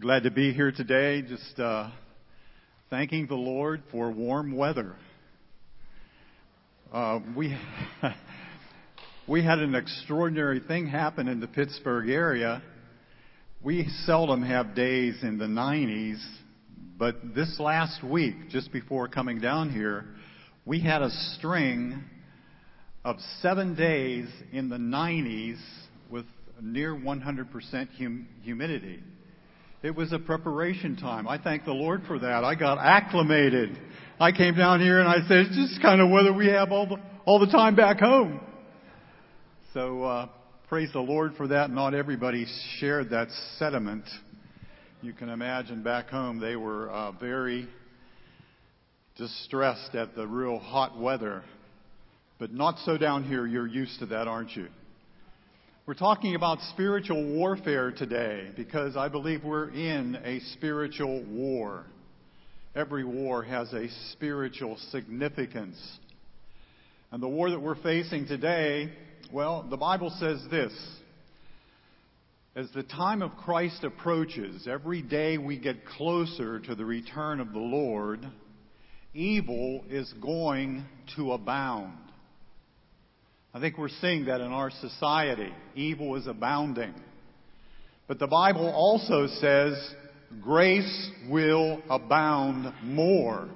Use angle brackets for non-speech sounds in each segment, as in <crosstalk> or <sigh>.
We're glad to be here today, just uh, thanking the Lord for warm weather. Uh, we <laughs> we had an extraordinary thing happen in the Pittsburgh area. We seldom have days in the 90s, but this last week, just before coming down here, we had a string of seven days in the 90s with near 100% hum- humidity. It was a preparation time. I thank the Lord for that. I got acclimated. I came down here and I said, it's just kind of weather we have all the, all the time back home. So, uh, praise the Lord for that. Not everybody shared that sentiment. You can imagine back home they were uh, very distressed at the real hot weather. But not so down here. You're used to that, aren't you? We're talking about spiritual warfare today because I believe we're in a spiritual war. Every war has a spiritual significance. And the war that we're facing today, well, the Bible says this. As the time of Christ approaches, every day we get closer to the return of the Lord, evil is going to abound. I think we're seeing that in our society. Evil is abounding. But the Bible also says grace will abound more.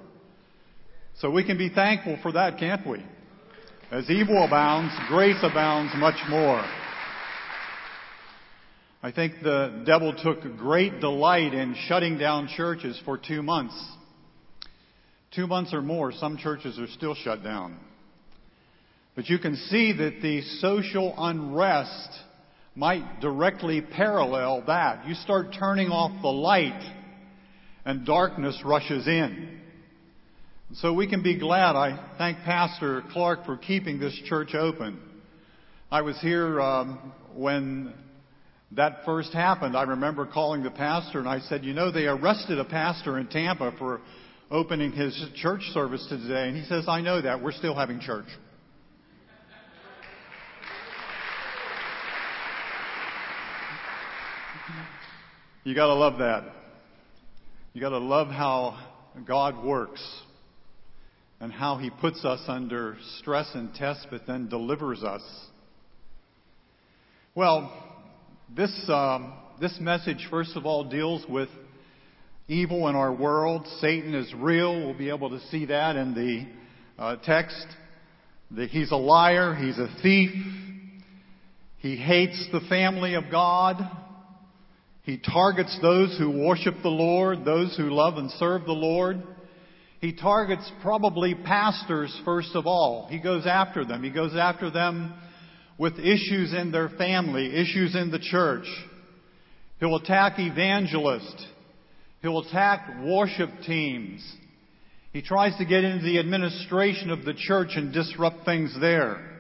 So we can be thankful for that, can't we? As evil abounds, grace abounds much more. I think the devil took great delight in shutting down churches for two months. Two months or more, some churches are still shut down. But you can see that the social unrest might directly parallel that. You start turning off the light and darkness rushes in. So we can be glad. I thank Pastor Clark for keeping this church open. I was here um, when that first happened. I remember calling the pastor and I said, you know, they arrested a pastor in Tampa for opening his church service today. And he says, I know that. We're still having church. You gotta love that. You gotta love how God works and how He puts us under stress and test, but then delivers us. Well, this, um, this message, first of all, deals with evil in our world. Satan is real. We'll be able to see that in the uh, text. That he's a liar. He's a thief. He hates the family of God. He targets those who worship the Lord, those who love and serve the Lord. He targets probably pastors first of all. He goes after them. He goes after them with issues in their family, issues in the church. He'll attack evangelists. He'll attack worship teams. He tries to get into the administration of the church and disrupt things there.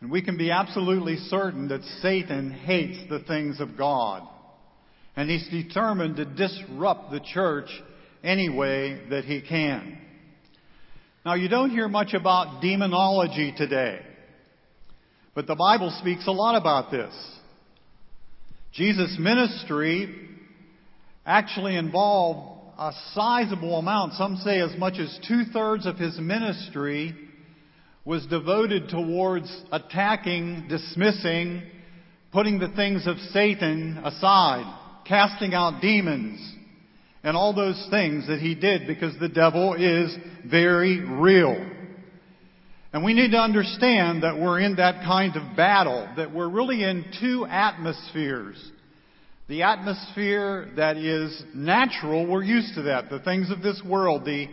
And we can be absolutely certain that Satan hates the things of God. And he's determined to disrupt the church any way that he can. Now, you don't hear much about demonology today, but the Bible speaks a lot about this. Jesus' ministry actually involved a sizable amount, some say as much as two thirds of his ministry was devoted towards attacking, dismissing, putting the things of Satan aside casting out demons, and all those things that he did because the devil is very real. And we need to understand that we're in that kind of battle, that we're really in two atmospheres. The atmosphere that is natural, we're used to that. The things of this world, the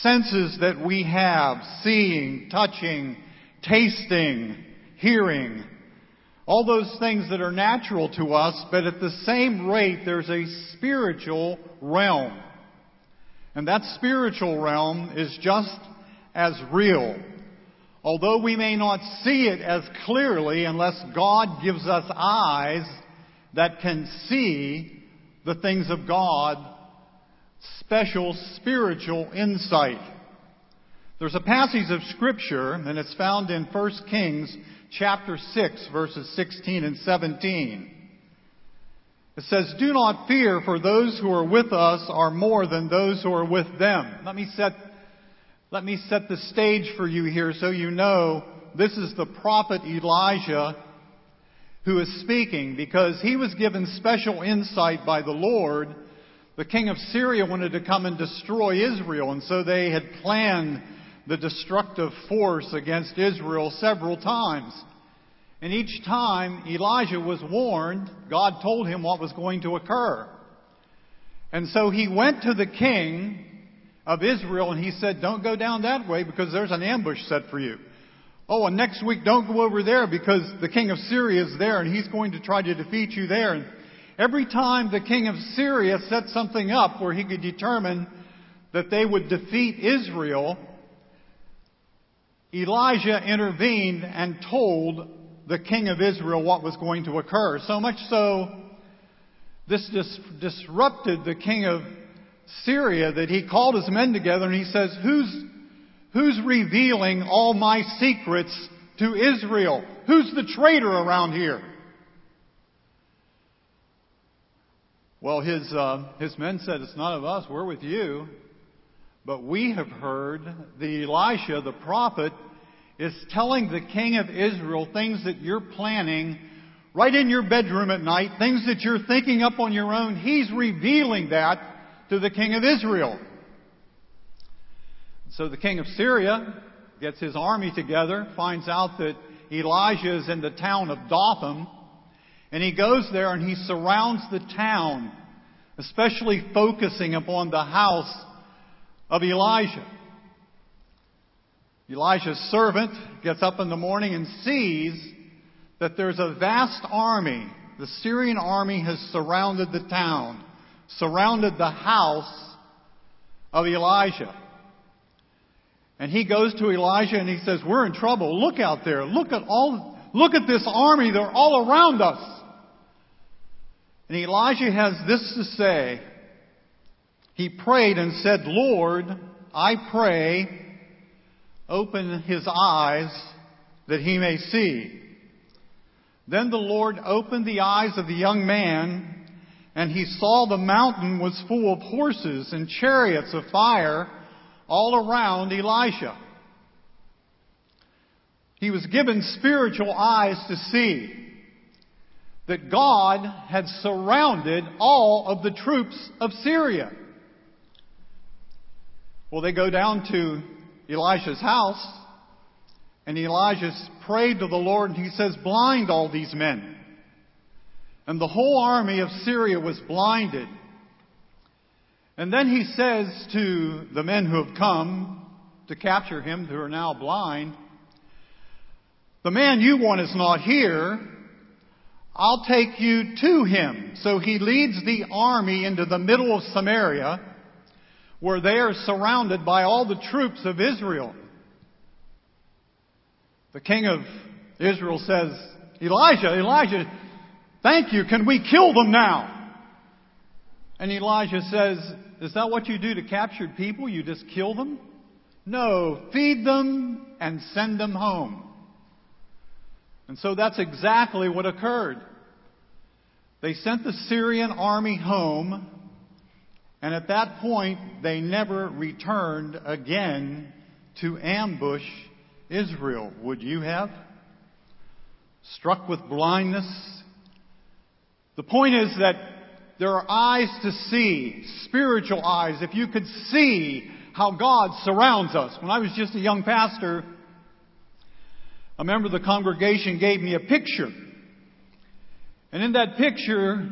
senses that we have, seeing, touching, tasting, hearing, all those things that are natural to us, but at the same rate, there's a spiritual realm. And that spiritual realm is just as real. Although we may not see it as clearly unless God gives us eyes that can see the things of God, special spiritual insight. There's a passage of scripture, and it's found in 1 Kings chapter 6, verses 16 and 17. It says, Do not fear, for those who are with us are more than those who are with them. Let me set, let me set the stage for you here so you know this is the prophet Elijah who is speaking because he was given special insight by the Lord. The king of Syria wanted to come and destroy Israel, and so they had planned the destructive force against Israel several times. And each time Elijah was warned, God told him what was going to occur. And so he went to the king of Israel and he said, Don't go down that way because there's an ambush set for you. Oh, and next week don't go over there because the king of Syria is there and he's going to try to defeat you there. And every time the king of Syria set something up where he could determine that they would defeat Israel, Elijah intervened and told the king of Israel what was going to occur. So much so, this dis- disrupted the king of Syria that he called his men together and he says, who's, who's revealing all my secrets to Israel? Who's the traitor around here? Well, his, uh, his men said, It's none of us, we're with you. But we have heard that Elisha, the prophet, is telling the king of Israel things that you're planning right in your bedroom at night, things that you're thinking up on your own. He's revealing that to the king of Israel. So the king of Syria gets his army together, finds out that Elijah is in the town of Dothan, and he goes there and he surrounds the town, especially focusing upon the house of Elijah. Elijah's servant gets up in the morning and sees that there's a vast army. The Syrian army has surrounded the town, surrounded the house of Elijah. And he goes to Elijah and he says, We're in trouble. Look out there. Look at all, look at this army. They're all around us. And Elijah has this to say. He prayed and said, Lord, I pray open his eyes that he may see. Then the Lord opened the eyes of the young man, and he saw the mountain was full of horses and chariots of fire all around Elisha. He was given spiritual eyes to see that God had surrounded all of the troops of Syria. Well, they go down to Elisha's house, and Elijah prayed to the Lord, and he says, Blind all these men. And the whole army of Syria was blinded. And then he says to the men who have come to capture him, who are now blind, The man you want is not here. I'll take you to him. So he leads the army into the middle of Samaria where they are surrounded by all the troops of Israel. The king of Israel says, Elijah, Elijah, thank you. Can we kill them now? And Elijah says, Is that what you do to captured people? You just kill them? No, feed them and send them home. And so that's exactly what occurred. They sent the Syrian army home and at that point, they never returned again to ambush Israel. Would you have? Struck with blindness? The point is that there are eyes to see, spiritual eyes. If you could see how God surrounds us. When I was just a young pastor, a member of the congregation gave me a picture. And in that picture,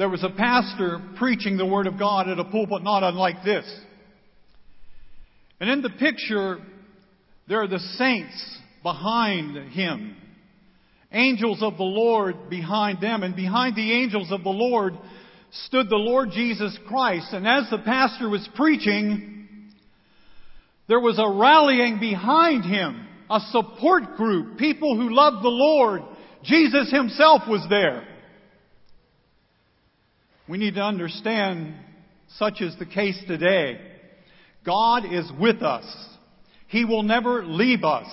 there was a pastor preaching the Word of God at a pulpit not unlike this. And in the picture, there are the saints behind him. Angels of the Lord behind them. And behind the angels of the Lord stood the Lord Jesus Christ. And as the pastor was preaching, there was a rallying behind him, a support group, people who loved the Lord. Jesus himself was there. We need to understand such is the case today. God is with us. He will never leave us.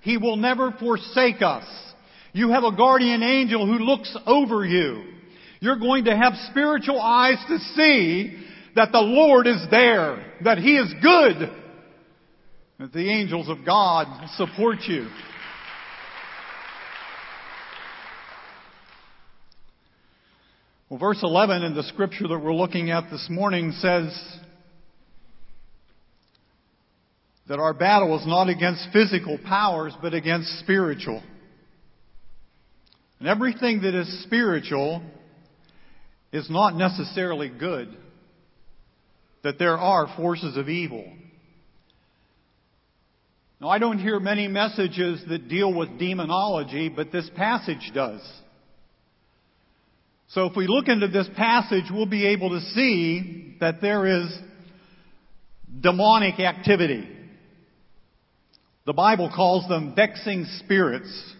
He will never forsake us. You have a guardian angel who looks over you. You're going to have spiritual eyes to see that the Lord is there, that He is good, that the angels of God support you. Well, verse 11 in the scripture that we're looking at this morning says that our battle is not against physical powers, but against spiritual. And everything that is spiritual is not necessarily good. That there are forces of evil. Now, I don't hear many messages that deal with demonology, but this passage does. So if we look into this passage, we'll be able to see that there is demonic activity. The Bible calls them vexing spirits.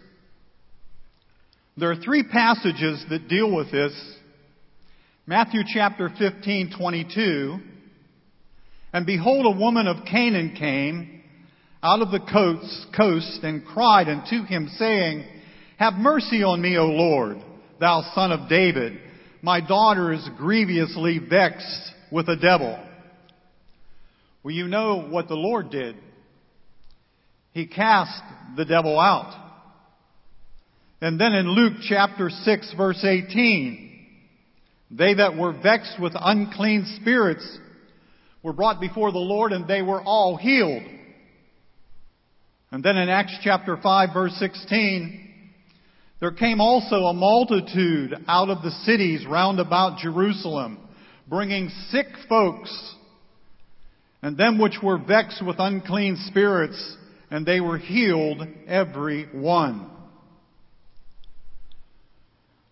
There are three passages that deal with this. Matthew chapter 15, 22. And behold, a woman of Canaan came out of the coast, coast and cried unto him, saying, Have mercy on me, O Lord, thou son of David. My daughter is grievously vexed with a devil. Well, you know what the Lord did. He cast the devil out. And then in Luke chapter 6 verse 18, they that were vexed with unclean spirits were brought before the Lord and they were all healed. And then in Acts chapter 5 verse 16, there came also a multitude out of the cities round about Jerusalem, bringing sick folks, and them which were vexed with unclean spirits, and they were healed every one.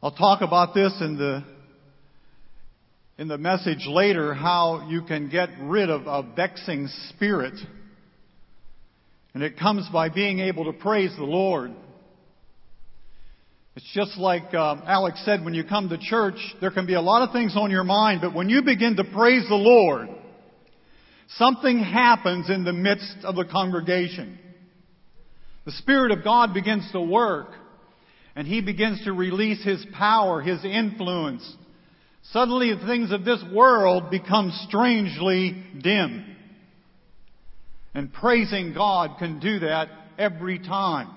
I'll talk about this in the in the message later how you can get rid of a vexing spirit. And it comes by being able to praise the Lord. It's just like um, Alex said, when you come to church, there can be a lot of things on your mind, but when you begin to praise the Lord, something happens in the midst of the congregation. The Spirit of God begins to work and He begins to release His power, His influence. Suddenly the things of this world become strangely dim. And praising God can do that every time.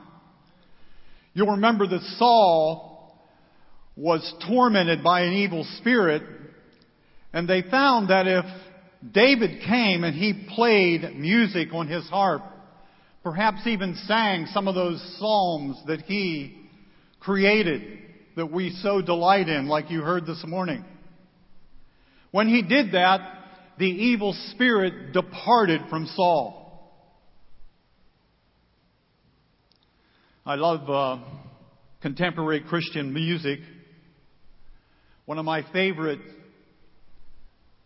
You'll remember that Saul was tormented by an evil spirit and they found that if David came and he played music on his harp, perhaps even sang some of those psalms that he created that we so delight in, like you heard this morning. When he did that, the evil spirit departed from Saul. I love uh, contemporary Christian music. One of my favorite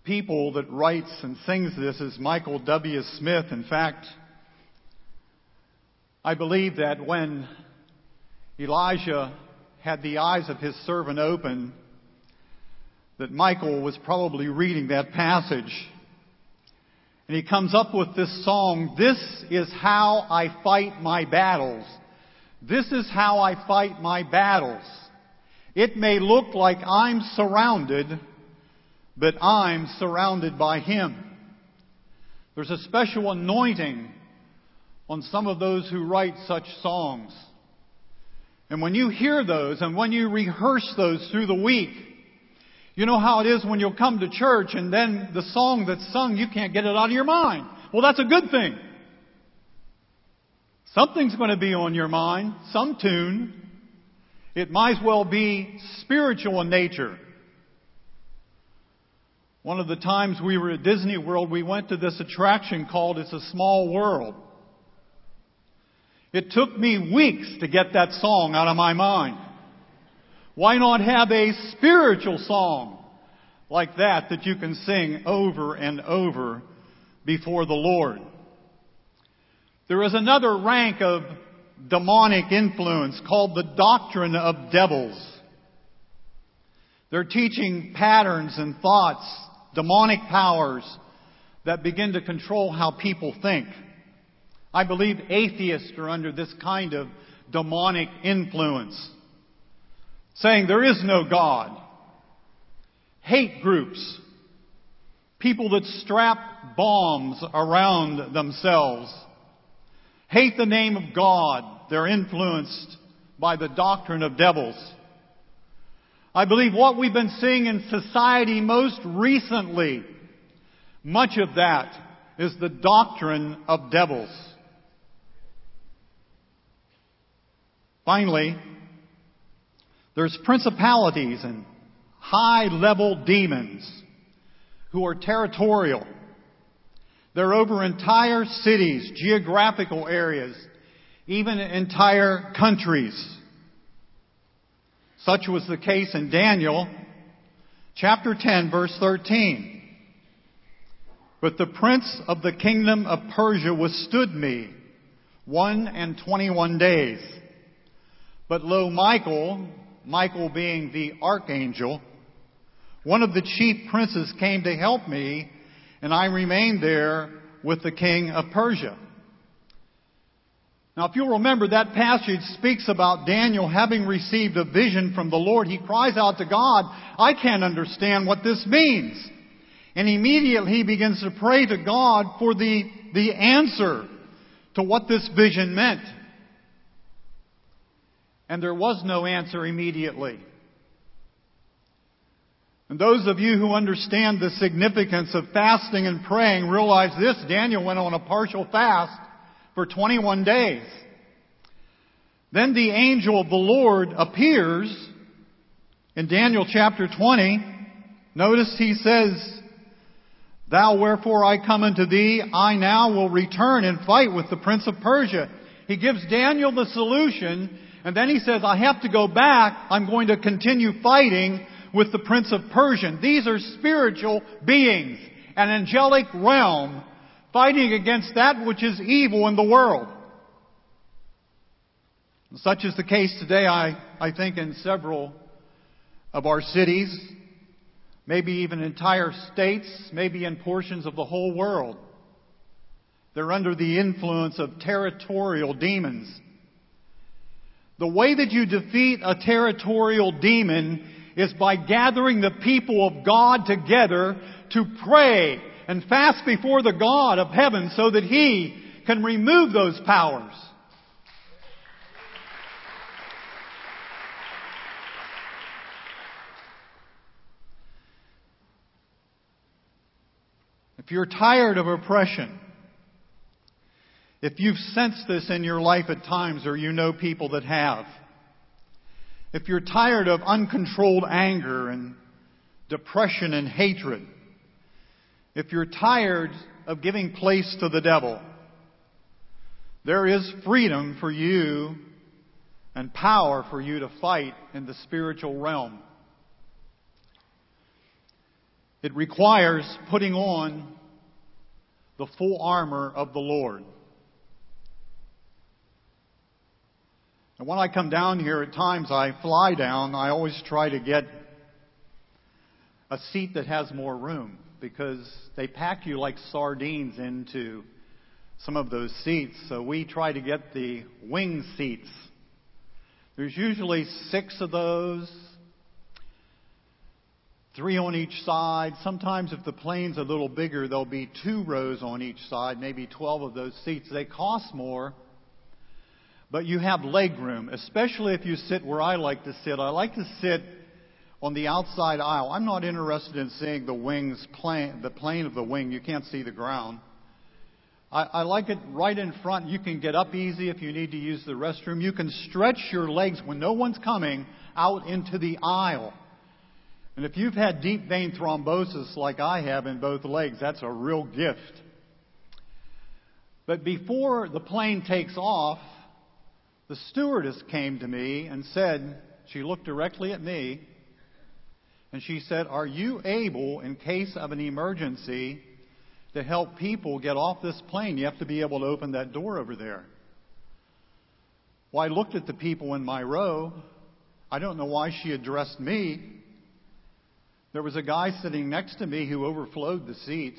people that writes and sings this is Michael W. Smith. In fact, I believe that when Elijah had the eyes of his servant open, that Michael was probably reading that passage. And he comes up with this song, This is how I fight my battles. This is how I fight my battles. It may look like I'm surrounded, but I'm surrounded by Him. There's a special anointing on some of those who write such songs. And when you hear those and when you rehearse those through the week, you know how it is when you'll come to church and then the song that's sung, you can't get it out of your mind. Well, that's a good thing. Something's going to be on your mind, some tune. It might as well be spiritual in nature. One of the times we were at Disney World, we went to this attraction called It's a Small World. It took me weeks to get that song out of my mind. Why not have a spiritual song like that that you can sing over and over before the Lord? There is another rank of demonic influence called the doctrine of devils. They're teaching patterns and thoughts, demonic powers that begin to control how people think. I believe atheists are under this kind of demonic influence, saying there is no God. hate groups, people that strap bombs around themselves, hate the name of God. They're influenced by the doctrine of devils. I believe what we've been seeing in society most recently, much of that is the doctrine of devils. Finally, there's principalities and high level demons who are territorial. They're over entire cities, geographical areas, even entire countries. Such was the case in Daniel chapter 10 verse 13. But the prince of the kingdom of Persia withstood me one and twenty-one days. But lo, Michael, Michael being the archangel, one of the chief princes came to help me, and I remained there with the king of Persia. Now, if you'll remember, that passage speaks about Daniel having received a vision from the Lord. He cries out to God, I can't understand what this means. And immediately he begins to pray to God for the, the answer to what this vision meant. And there was no answer immediately. And those of you who understand the significance of fasting and praying realize this. Daniel went on a partial fast for 21 days. Then the angel of the Lord appears in Daniel chapter 20. Notice he says, Thou wherefore I come unto thee, I now will return and fight with the prince of Persia. He gives Daniel the solution, and then he says, I have to go back, I'm going to continue fighting with the prince of Persia. These are spiritual beings, an angelic realm fighting against that which is evil in the world. Such is the case today, I, I think, in several of our cities, maybe even entire states, maybe in portions of the whole world. They're under the influence of territorial demons. The way that you defeat a territorial demon is by gathering the people of God together to pray and fast before the God of heaven so that He can remove those powers. If you're tired of oppression, if you've sensed this in your life at times or you know people that have, if you're tired of uncontrolled anger and depression and hatred, if you're tired of giving place to the devil, there is freedom for you and power for you to fight in the spiritual realm. It requires putting on the full armor of the Lord. And when I come down here at times, I fly down, I always try to get a seat that has more room because they pack you like sardines into some of those seats. So we try to get the wing seats. There's usually six of those, three on each side. Sometimes if the plane's a little bigger, there'll be two rows on each side, maybe 12 of those seats. They cost more, but you have leg room, especially if you sit where I like to sit. I like to sit on the outside aisle. I'm not interested in seeing the wings plane, the plane of the wing. You can't see the ground. I, I like it right in front. You can get up easy if you need to use the restroom. You can stretch your legs when no one's coming out into the aisle. And if you've had deep vein thrombosis like I have in both legs, that's a real gift. But before the plane takes off, the stewardess came to me and said, she looked directly at me, and she said, Are you able, in case of an emergency, to help people get off this plane? You have to be able to open that door over there. Well, I looked at the people in my row. I don't know why she addressed me. There was a guy sitting next to me who overflowed the seat.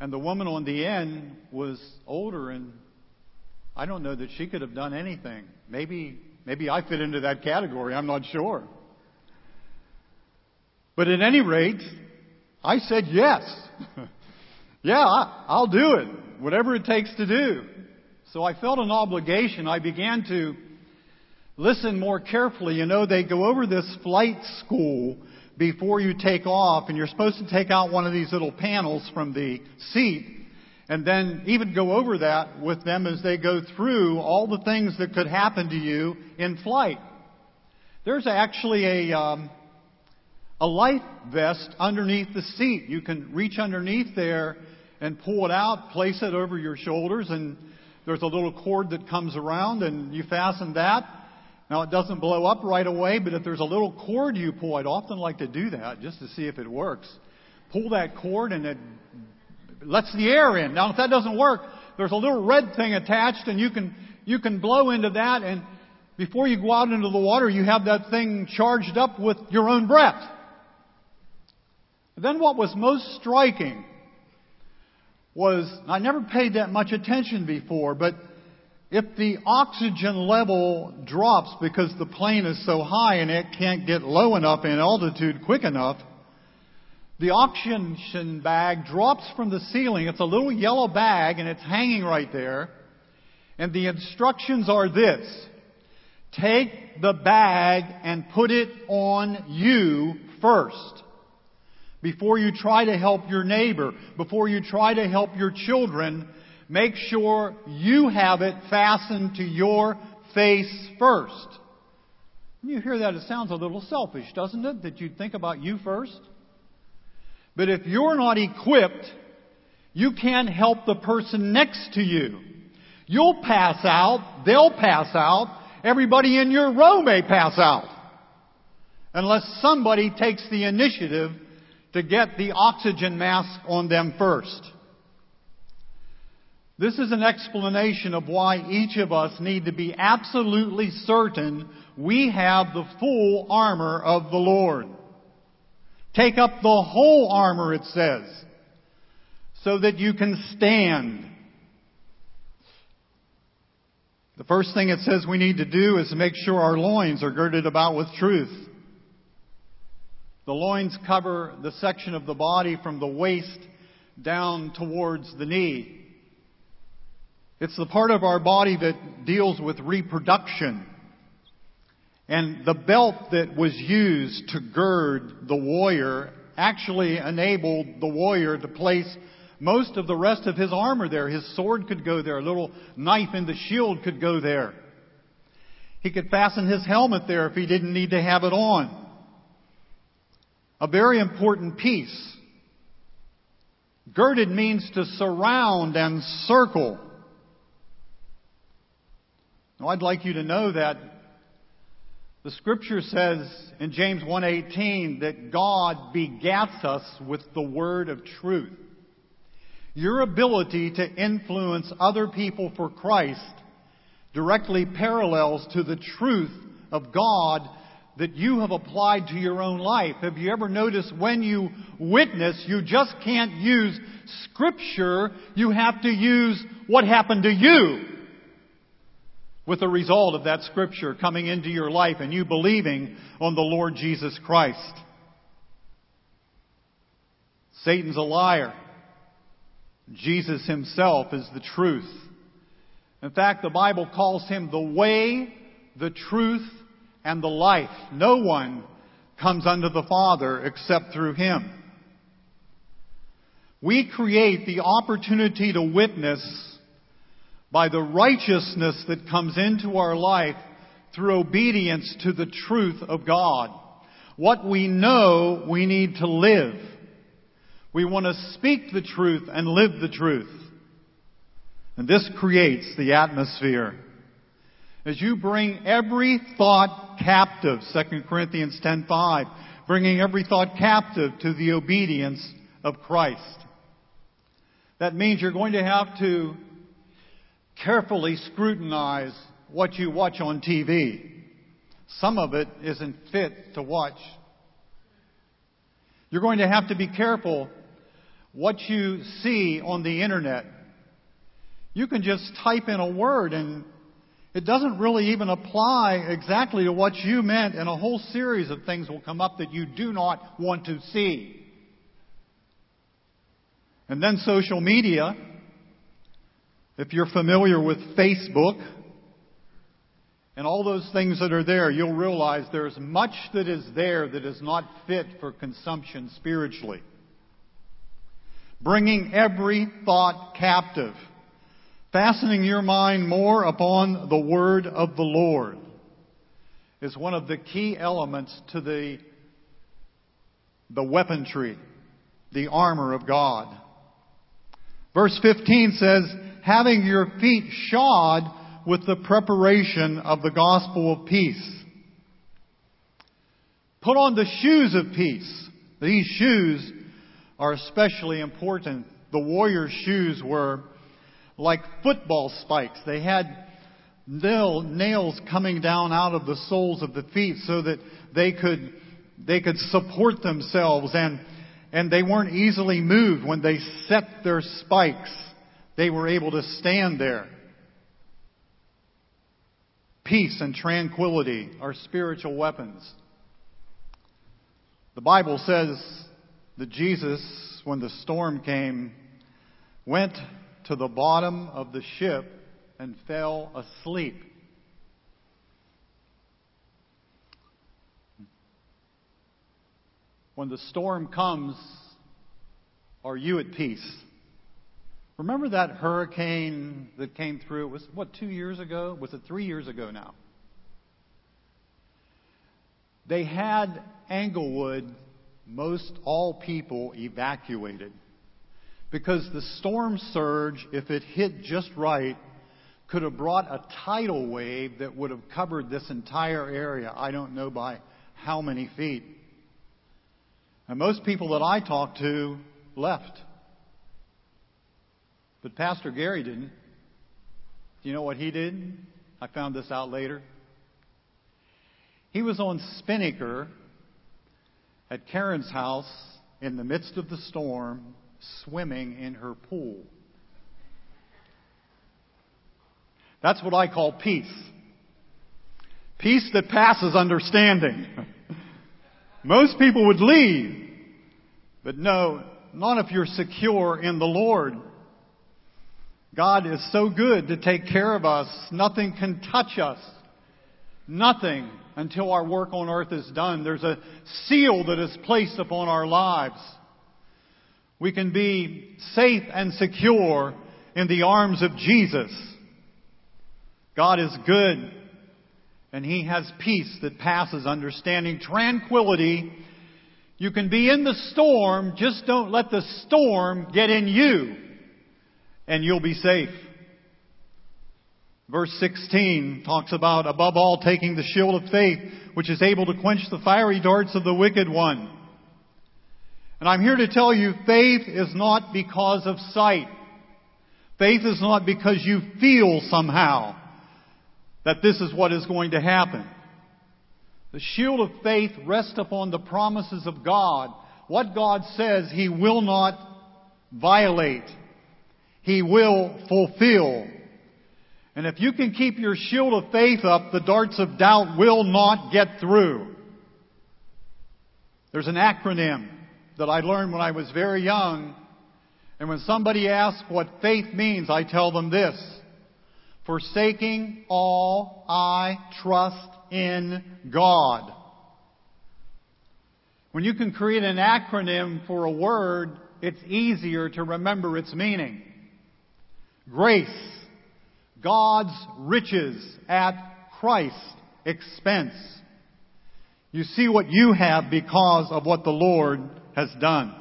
And the woman on the end was older and I don't know that she could have done anything. Maybe maybe I fit into that category, I'm not sure. But at any rate, I said yes. <laughs> yeah, I'll do it. Whatever it takes to do. So I felt an obligation. I began to listen more carefully. You know, they go over this flight school before you take off, and you're supposed to take out one of these little panels from the seat, and then even go over that with them as they go through all the things that could happen to you in flight. There's actually a um, a life vest underneath the seat. You can reach underneath there and pull it out, place it over your shoulders, and there's a little cord that comes around, and you fasten that. Now it doesn't blow up right away, but if there's a little cord you pull, I'd often like to do that just to see if it works. Pull that cord and it lets the air in. Now if that doesn't work, there's a little red thing attached and you can, you can blow into that and before you go out into the water, you have that thing charged up with your own breath. Then what was most striking was, I never paid that much attention before, but if the oxygen level drops because the plane is so high and it can't get low enough in altitude quick enough, the oxygen bag drops from the ceiling. It's a little yellow bag and it's hanging right there. And the instructions are this. Take the bag and put it on you first before you try to help your neighbor, before you try to help your children, make sure you have it fastened to your face first. When you hear that, it sounds a little selfish, doesn't it? That you think about you first? But if you're not equipped, you can't help the person next to you. You'll pass out, they'll pass out, everybody in your row may pass out. Unless somebody takes the initiative to get the oxygen mask on them first. This is an explanation of why each of us need to be absolutely certain we have the full armor of the Lord. Take up the whole armor, it says, so that you can stand. The first thing it says we need to do is to make sure our loins are girded about with truth. The loins cover the section of the body from the waist down towards the knee. It's the part of our body that deals with reproduction. And the belt that was used to gird the warrior actually enabled the warrior to place most of the rest of his armor there. His sword could go there. A little knife in the shield could go there. He could fasten his helmet there if he didn't need to have it on a very important piece. Girded means to surround and circle. Now I'd like you to know that the scripture says in James 1:18 that God begats us with the word of truth. Your ability to influence other people for Christ directly parallels to the truth of God that you have applied to your own life. Have you ever noticed when you witness, you just can't use scripture, you have to use what happened to you with the result of that scripture coming into your life and you believing on the Lord Jesus Christ. Satan's a liar. Jesus himself is the truth. In fact, the Bible calls him the way, the truth, and the life. No one comes unto the Father except through Him. We create the opportunity to witness by the righteousness that comes into our life through obedience to the truth of God. What we know we need to live. We want to speak the truth and live the truth. And this creates the atmosphere as you bring every thought captive, 2 Corinthians 10:5, bringing every thought captive to the obedience of Christ. That means you're going to have to carefully scrutinize what you watch on TV. Some of it isn't fit to watch. You're going to have to be careful what you see on the internet. You can just type in a word and It doesn't really even apply exactly to what you meant, and a whole series of things will come up that you do not want to see. And then social media. If you're familiar with Facebook and all those things that are there, you'll realize there's much that is there that is not fit for consumption spiritually. Bringing every thought captive fastening your mind more upon the word of the Lord is one of the key elements to the, the weaponry, the armor of God. Verse 15 says, having your feet shod with the preparation of the gospel of peace. Put on the shoes of peace. These shoes are especially important. The warrior's shoes were like football spikes. They had nail, nails coming down out of the soles of the feet so that they could, they could support themselves and, and they weren't easily moved when they set their spikes. They were able to stand there. Peace and tranquility are spiritual weapons. The Bible says that Jesus, when the storm came, went to the bottom of the ship and fell asleep. When the storm comes, are you at peace? Remember that hurricane that came through? It was, what, two years ago? Was it three years ago now? They had Englewood, most all people evacuated because the storm surge, if it hit just right, could have brought a tidal wave that would have covered this entire area. I don't know by how many feet. And most people that I talked to left. But Pastor Gary didn't. Do you know what he did? I found this out later. He was on Spinnaker at Karen's house in the midst of the storm swimming in her pool. That's what I call peace. Peace that passes understanding. <laughs> Most people would leave, but no, not if you're secure in the Lord. God is so good to take care of us. Nothing can touch us. Nothing until our work on earth is done. There's a seal that is placed upon our lives. We can be safe and secure in the arms of Jesus. God is good and He has peace that passes understanding, tranquility. You can be in the storm, just don't let the storm get in you and you'll be safe. Verse 16 talks about above all taking the shield of faith, which is able to quench the fiery darts of the wicked one. And I'm here to tell you faith is not because of sight. Faith is not because you feel somehow that this is what is going to happen. The shield of faith rests upon the promises of God. What God says He will not violate. He will fulfill. And if you can keep your shield of faith up, the darts of doubt will not get through. There's an acronym that I learned when I was very young. And when somebody asks what faith means, I tell them this. Forsaking all, I trust in God. When you can create an acronym for a word, it's easier to remember its meaning. Grace. God's riches at Christ's expense. You see what you have because of what the Lord has done.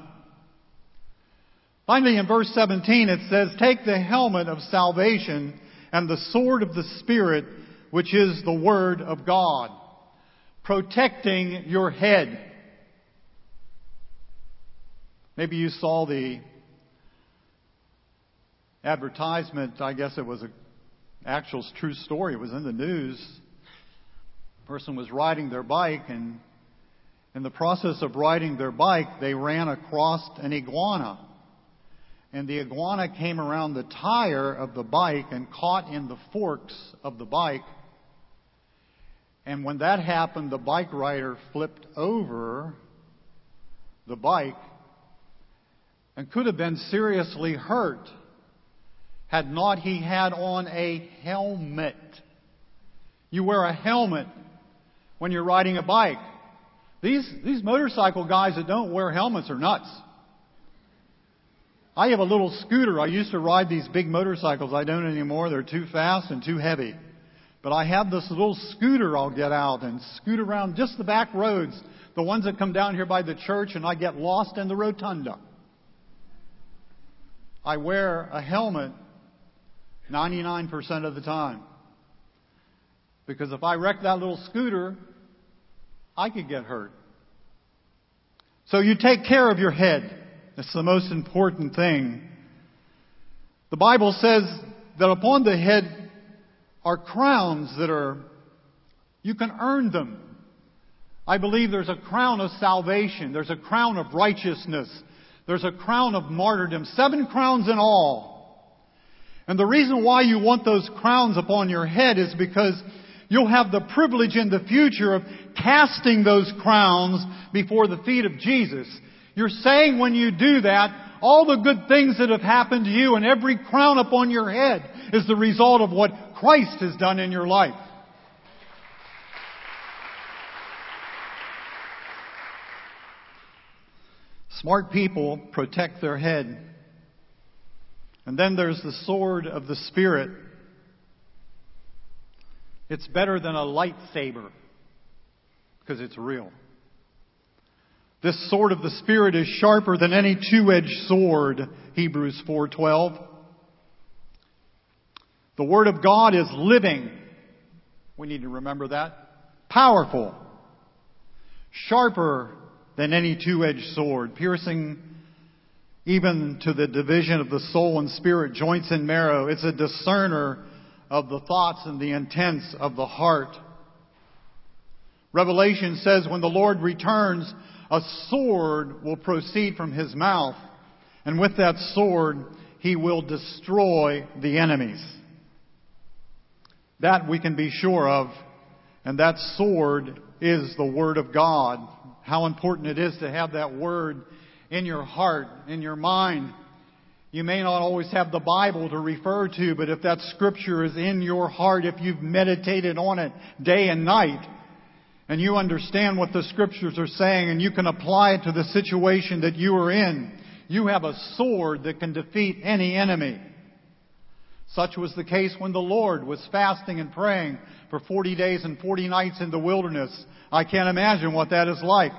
Finally, in verse 17, it says, Take the helmet of salvation and the sword of the Spirit, which is the Word of God, protecting your head. Maybe you saw the advertisement, I guess it was an actual true story, it was in the news. A person was riding their bike and in the process of riding their bike, they ran across an iguana. and the iguana came around the tire of the bike and caught in the forks of the bike. And when that happened, the bike rider flipped over the bike and could have been seriously hurt had not he had on a helmet. You wear a helmet when you're riding a bike. These, these motorcycle guys that don't wear helmets are nuts. I have a little scooter. I used to ride these big motorcycles. I don't anymore. They're too fast and too heavy. But I have this little scooter I'll get out and scoot around just the back roads, the ones that come down here by the church, and I get lost in the rotunda. I wear a helmet 99% of the time. Because if I wreck that little scooter, I could get hurt. So you take care of your head. That's the most important thing. The Bible says that upon the head are crowns that are, you can earn them. I believe there's a crown of salvation. There's a crown of righteousness. There's a crown of martyrdom. Seven crowns in all. And the reason why you want those crowns upon your head is because you'll have the privilege in the future of casting those crowns before the feet of Jesus. You're saying when you do that, all the good things that have happened to you and every crown upon your head is the result of what Christ has done in your life. Smart people protect their head. And then there's the sword of the Spirit. It's better than a lightsaber because it's real. This sword of the Spirit is sharper than any two-edged sword, Hebrews 4:12. The Word of God is living. We need to remember that. Powerful. Sharper than any two-edged sword, piercing even to the division of the soul and spirit, joints and marrow. It's a discerner of the thoughts and the intents of the heart. Revelation says when the Lord returns, a sword will proceed from his mouth, and with that sword, he will destroy the enemies. That we can be sure of, and that sword is the Word of God. How important it is to have that Word in your heart, in your mind. You may not always have the Bible to refer to, but if that Scripture is in your heart, if you've meditated on it day and night, and you understand what the scriptures are saying and you can apply it to the situation that you are in, you have a sword that can defeat any enemy. Such was the case when the Lord was fasting and praying for 40 days and 40 nights in the wilderness. I can't imagine what that is like.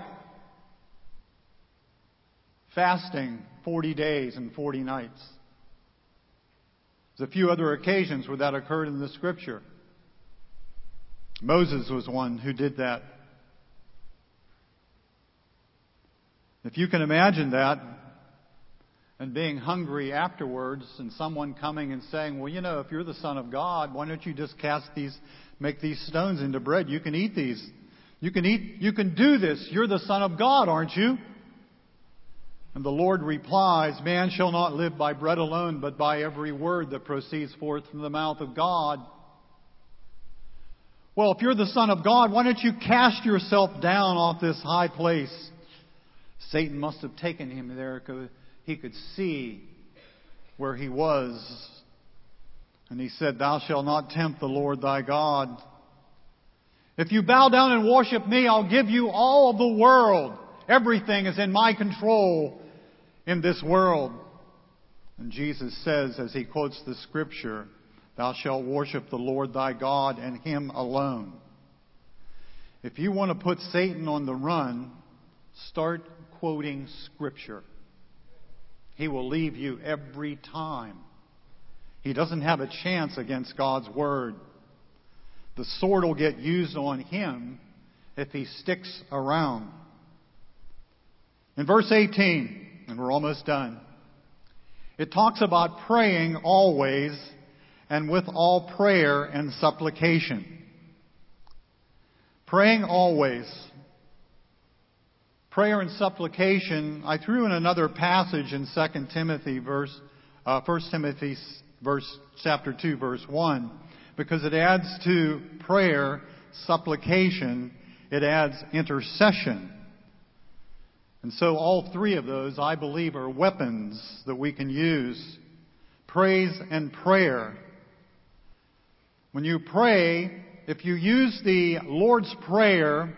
Fasting 40 days and 40 nights. There's a few other occasions where that occurred in the scripture. Moses was one who did that. If you can imagine that, and being hungry afterwards, and someone coming and saying, Well, you know, if you're the Son of God, why don't you just cast these, make these stones into bread? You can eat these. You can eat, you can do this. You're the Son of God, aren't you? And the Lord replies, Man shall not live by bread alone, but by every word that proceeds forth from the mouth of God. Well, if you're the Son of God, why don't you cast yourself down off this high place? Satan must have taken him there because he could see where he was. And he said, Thou shalt not tempt the Lord thy God. If you bow down and worship me, I'll give you all of the world. Everything is in my control in this world. And Jesus says, as he quotes the scripture, Thou shalt worship the Lord thy God and him alone. If you want to put Satan on the run, start quoting Scripture. He will leave you every time. He doesn't have a chance against God's Word. The sword will get used on him if he sticks around. In verse 18, and we're almost done, it talks about praying always and with all prayer and supplication. Praying always. Prayer and supplication, I threw in another passage in 2 Timothy verse uh, 1 Timothy verse, chapter 2 verse 1 because it adds to prayer supplication, it adds intercession. And so all three of those, I believe, are weapons that we can use. Praise and prayer. When you pray, if you use the Lord's Prayer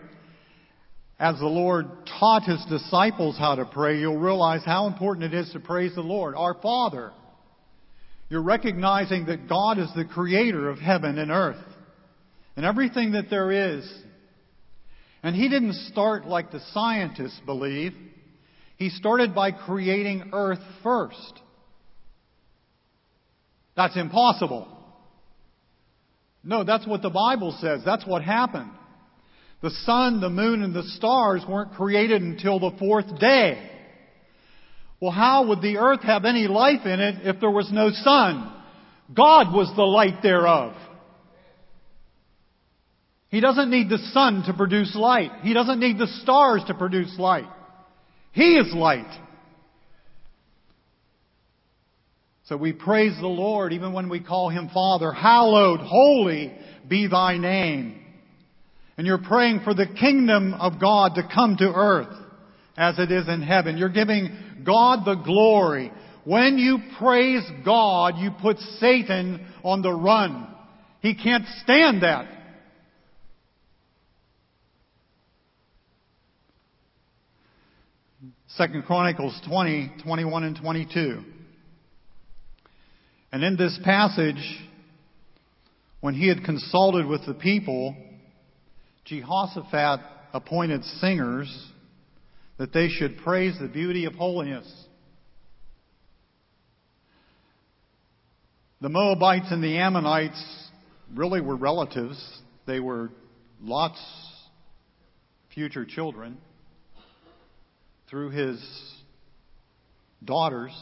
as the Lord taught His disciples how to pray, you'll realize how important it is to praise the Lord. Our Father. You're recognizing that God is the creator of heaven and earth and everything that there is. And He didn't start like the scientists believe. He started by creating earth first. That's impossible. No, that's what the Bible says. That's what happened. The sun, the moon, and the stars weren't created until the fourth day. Well, how would the earth have any life in it if there was no sun? God was the light thereof. He doesn't need the sun to produce light. He doesn't need the stars to produce light. He is light. So we praise the Lord even when we call Him Father. Hallowed, holy be Thy name. And you're praying for the kingdom of God to come to earth as it is in heaven. You're giving God the glory. When you praise God, you put Satan on the run. He can't stand that. Second Chronicles 20, 21 and 22. And in this passage, when he had consulted with the people, Jehoshaphat appointed singers that they should praise the beauty of holiness. The Moabites and the Ammonites really were relatives. They were Lot's future children through his daughters.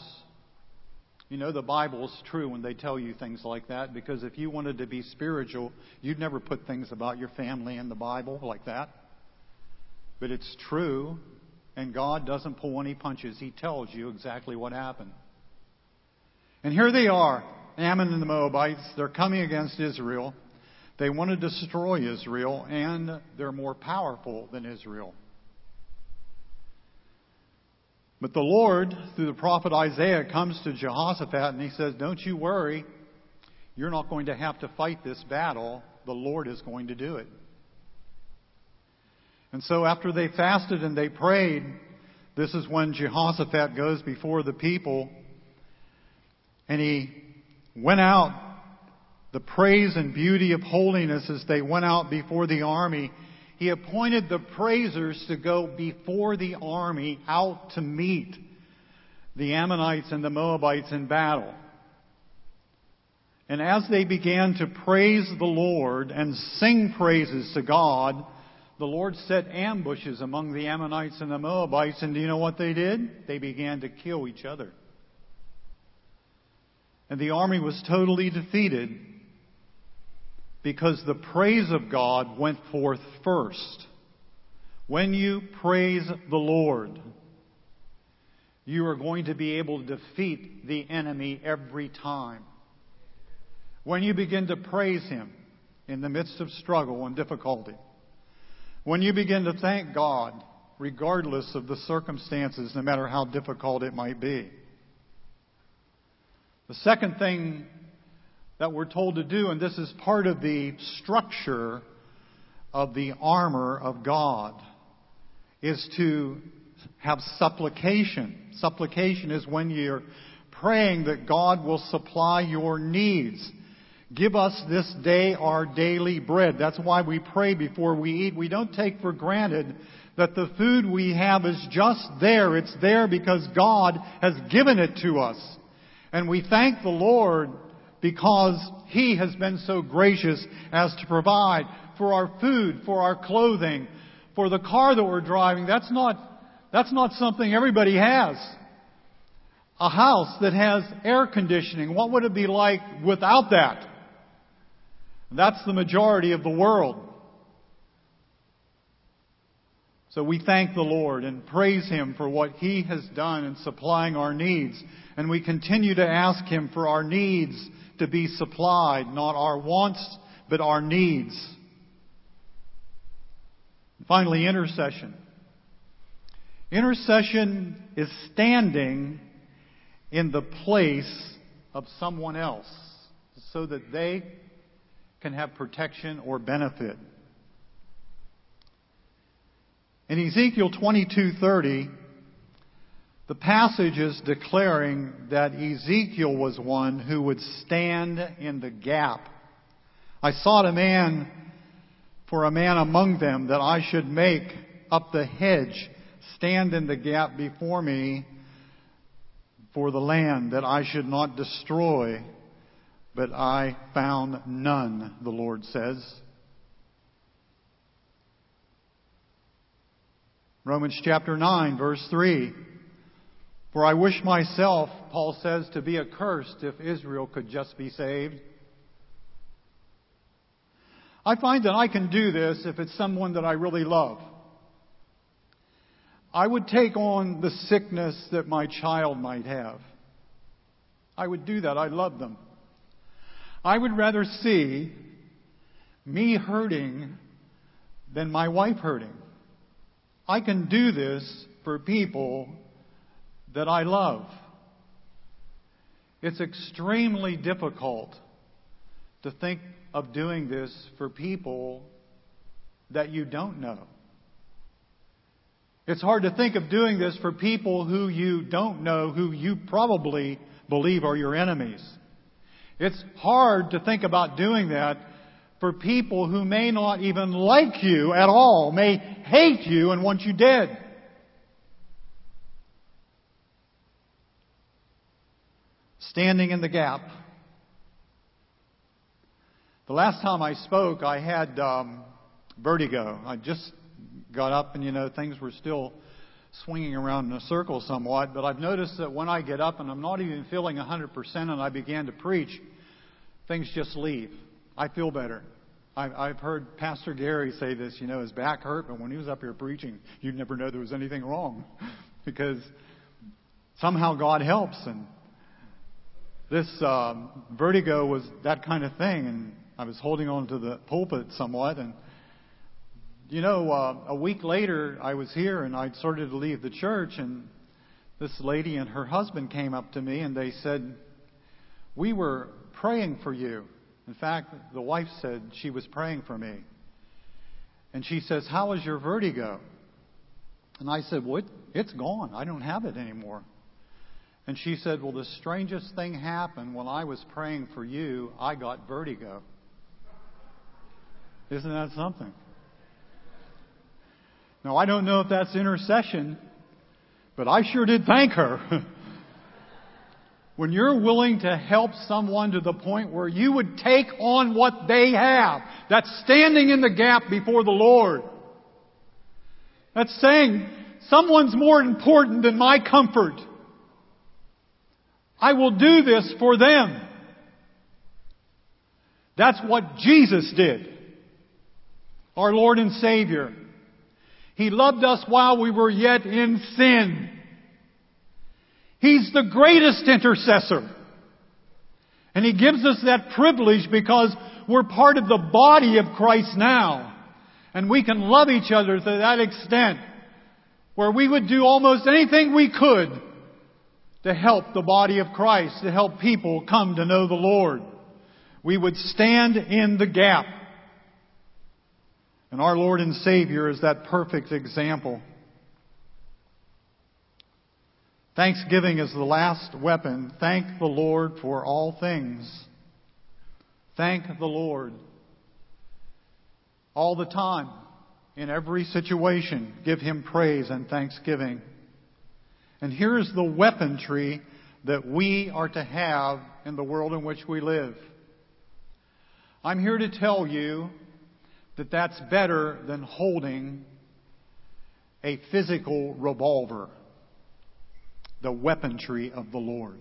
You know, the Bible is true when they tell you things like that because if you wanted to be spiritual, you'd never put things about your family in the Bible like that. But it's true and God doesn't pull any punches. He tells you exactly what happened. And here they are, Ammon and the Moabites. They're coming against Israel. They want to destroy Israel, and they're more powerful than Israel. But the Lord, through the prophet Isaiah, comes to Jehoshaphat and he says, Don't you worry. You're not going to have to fight this battle. The Lord is going to do it. And so after they fasted and they prayed, this is when Jehoshaphat goes before the people and he went out the praise and beauty of holiness as they went out before the army. He appointed the praisers to go before the army out to meet the Ammonites and the Moabites in battle. And as they began to praise the Lord and sing praises to God, the Lord set ambushes among the Ammonites and the Moabites, and do you know what they did? They began to kill each other. And the army was totally defeated because the praise of God went forth first. When you praise the Lord, you are going to be able to defeat the enemy every time. When you begin to praise Him in the midst of struggle and difficulty, when you begin to thank God, regardless of the circumstances, no matter how difficult it might be. The second thing that we're told to do, and this is part of the structure of the armor of God, is to have supplication. Supplication is when you're praying that God will supply your needs. Give us this day our daily bread. That's why we pray before we eat. We don't take for granted that the food we have is just there. It's there because God has given it to us. And we thank the Lord because He has been so gracious as to provide for our food, for our clothing, for the car that we're driving. That's not, that's not something everybody has. A house that has air conditioning, what would it be like without that? That's the majority of the world. So we thank the Lord and praise Him for what He has done in supplying our needs. And we continue to ask Him for our needs to be supplied, not our wants, but our needs. Finally, intercession. Intercession is standing in the place of someone else so that they can have protection or benefit. In Ezekiel 22:30, the passage is declaring that Ezekiel was one who would stand in the gap. I sought a man for a man among them that I should make up the hedge, stand in the gap before me for the land that I should not destroy, but I found none, the Lord says. Romans chapter 9, verse 3. For I wish myself, Paul says, to be accursed if Israel could just be saved. I find that I can do this if it's someone that I really love. I would take on the sickness that my child might have. I would do that. I love them. I would rather see me hurting than my wife hurting. I can do this for people that I love. It's extremely difficult to think of doing this for people that you don't know. It's hard to think of doing this for people who you don't know, who you probably believe are your enemies. It's hard to think about doing that for people who may not even like you at all, may hate you and want you dead. Standing in the gap. The last time I spoke, I had um, vertigo. I just got up and, you know, things were still swinging around in a circle somewhat. But I've noticed that when I get up and I'm not even feeling 100% and I began to preach, things just leave. I feel better. I've heard Pastor Gary say this, you know, his back hurt, but when he was up here preaching, you'd never know there was anything wrong <laughs> because somehow God helps. And this um, vertigo was that kind of thing, and I was holding on to the pulpit somewhat, and you know, uh, a week later, I was here and I'd started to leave the church, and this lady and her husband came up to me and they said, We were praying for you. In fact, the wife said she was praying for me. And she says, How is your vertigo? And I said, Well, it, it's gone. I don't have it anymore. And she said, Well, the strangest thing happened when I was praying for you, I got vertigo. Isn't that something? Now, I don't know if that's intercession, but I sure did thank her. <laughs> when you're willing to help someone to the point where you would take on what they have, that's standing in the gap before the Lord. That's saying, someone's more important than my comfort. I will do this for them. That's what Jesus did. Our Lord and Savior. He loved us while we were yet in sin. He's the greatest intercessor. And He gives us that privilege because we're part of the body of Christ now. And we can love each other to that extent where we would do almost anything we could to help the body of Christ, to help people come to know the Lord. We would stand in the gap. And our Lord and Savior is that perfect example. Thanksgiving is the last weapon. Thank the Lord for all things. Thank the Lord all the time, in every situation. Give Him praise and thanksgiving. And here's the weaponry that we are to have in the world in which we live. I'm here to tell you that that's better than holding a physical revolver, the weaponry of the Lord.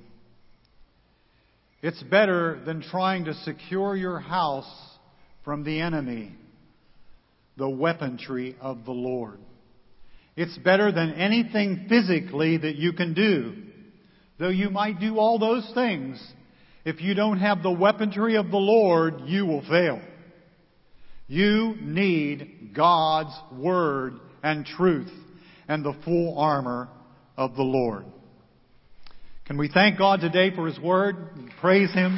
It's better than trying to secure your house from the enemy, the weaponry of the Lord. It's better than anything physically that you can do. Though you might do all those things, if you don't have the weaponry of the Lord, you will fail. You need God's Word and truth and the full armor of the Lord. Can we thank God today for His Word? Praise Him.